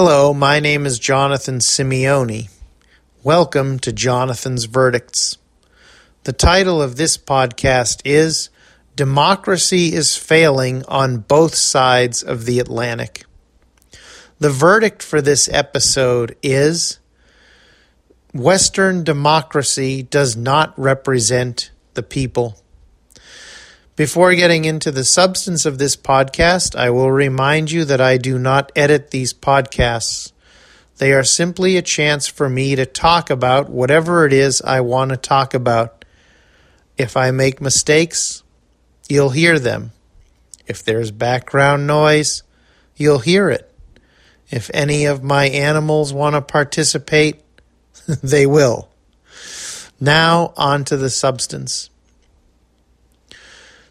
Hello, my name is Jonathan Simeone. Welcome to Jonathan's Verdicts. The title of this podcast is Democracy is Failing on Both Sides of the Atlantic. The verdict for this episode is Western democracy does not represent the people. Before getting into the substance of this podcast, I will remind you that I do not edit these podcasts. They are simply a chance for me to talk about whatever it is I want to talk about. If I make mistakes, you'll hear them. If there's background noise, you'll hear it. If any of my animals want to participate, they will. Now, on to the substance.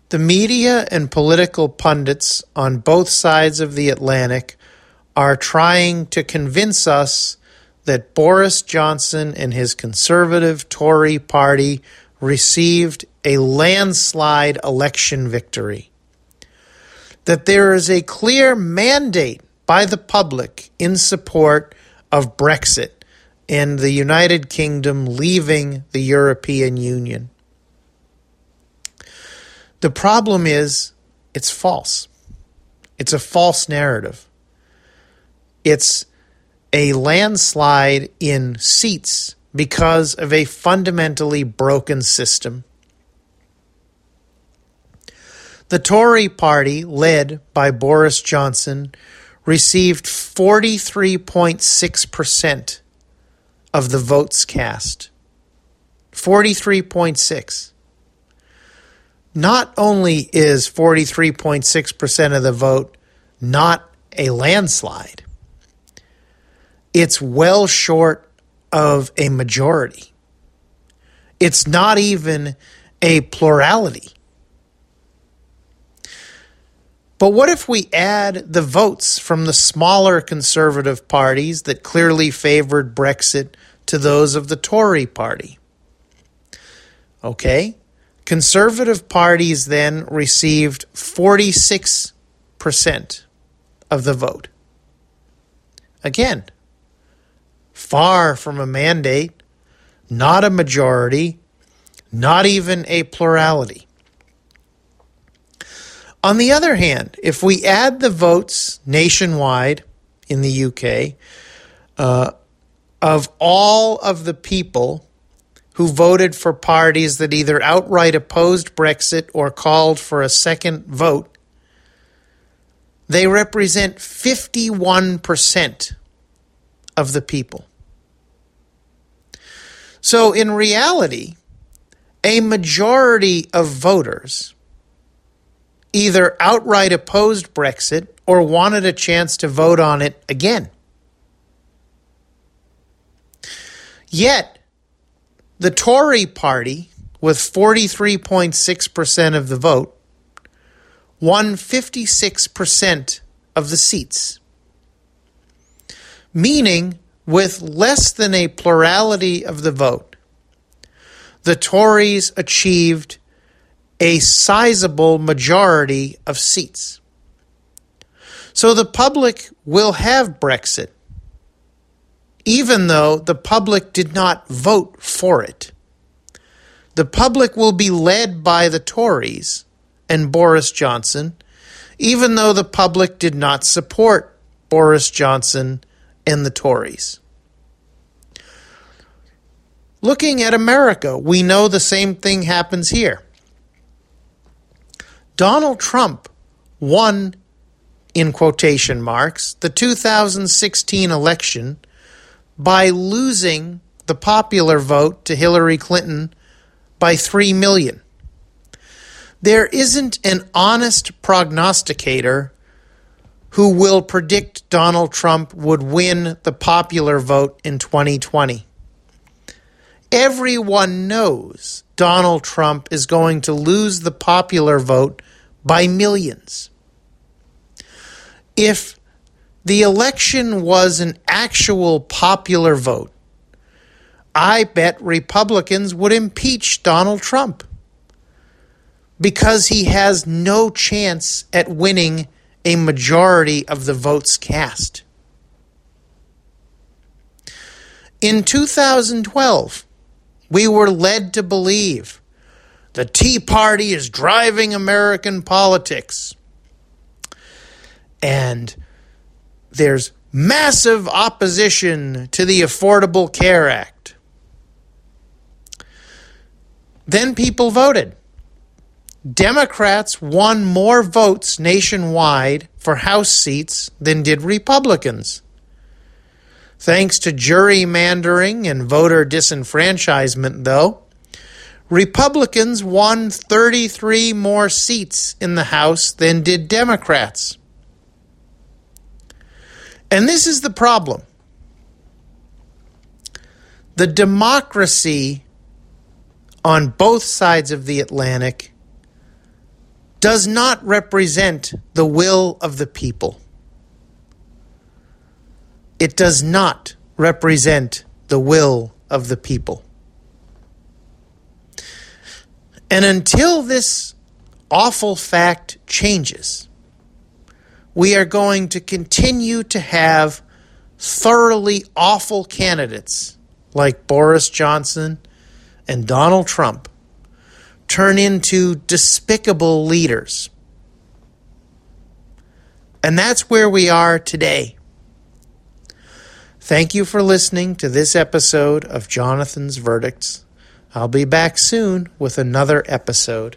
The media and political pundits on both sides of the Atlantic are trying to convince us that Boris Johnson and his conservative Tory party received a landslide election victory. That there is a clear mandate by the public in support of Brexit and the United Kingdom leaving the European Union. The problem is it's false. It's a false narrative. It's a landslide in seats because of a fundamentally broken system. The Tory party, led by Boris Johnson, received 43.6% of the votes cast. 43.6 not only is 43.6% of the vote not a landslide, it's well short of a majority. It's not even a plurality. But what if we add the votes from the smaller conservative parties that clearly favored Brexit to those of the Tory party? Okay, Conservative parties then received 46% of the vote. Again, far from a mandate, not a majority, not even a plurality. On the other hand, if we add the votes nationwide in the UK uh, of all of the people who voted for parties that either outright opposed Brexit or called for a second vote, they represent 51% of the people. So, in reality, a majority of voters either outright opposed Brexit or wanted a chance to vote on it again. Yet, the Tory party, with 43.6% of the vote, won 56% of the seats. Meaning, with less than a plurality of the vote, the Tories achieved a sizable majority of seats. So the public will have Brexit even though the public did not vote for it. The public will be led by the Tories and Boris Johnson, even though the public did not support Boris Johnson and the Tories. Looking at America, we know the same thing happens here. Donald Trump won, in quotation marks, the 2016 election by losing the popular vote to Hillary Clinton by 3 million. There isn't an honest prognosticator who will predict Donald Trump would win the popular vote in 2020. Everyone knows Donald Trump is going to lose the popular vote by millions. If the election was an actual popular vote, I bet Republicans would impeach Donald Trump because he has no chance at winning a majority of the votes cast. In 2012, we were led to believe the Tea Party is driving American politics. And there's massive opposition to the Affordable Care Act. Then people voted. Democrats won more votes nationwide for House seats than did Republicans. Thanks to gerrymandering and voter disenfranchisement, though, Republicans won 33 more seats in the House than did Democrats. And this is the problem. The democracy on both sides of the Atlantic does not represent the will of the people. It does not represent the will of the people. And until this awful fact changes, we are going to continue to have thoroughly awful candidates like Boris Johnson and Donald Trump turn into despicable leaders. And that's where we are today. Thank you for listening to this episode of Jonathan's Verdicts. I'll be back soon with another episode.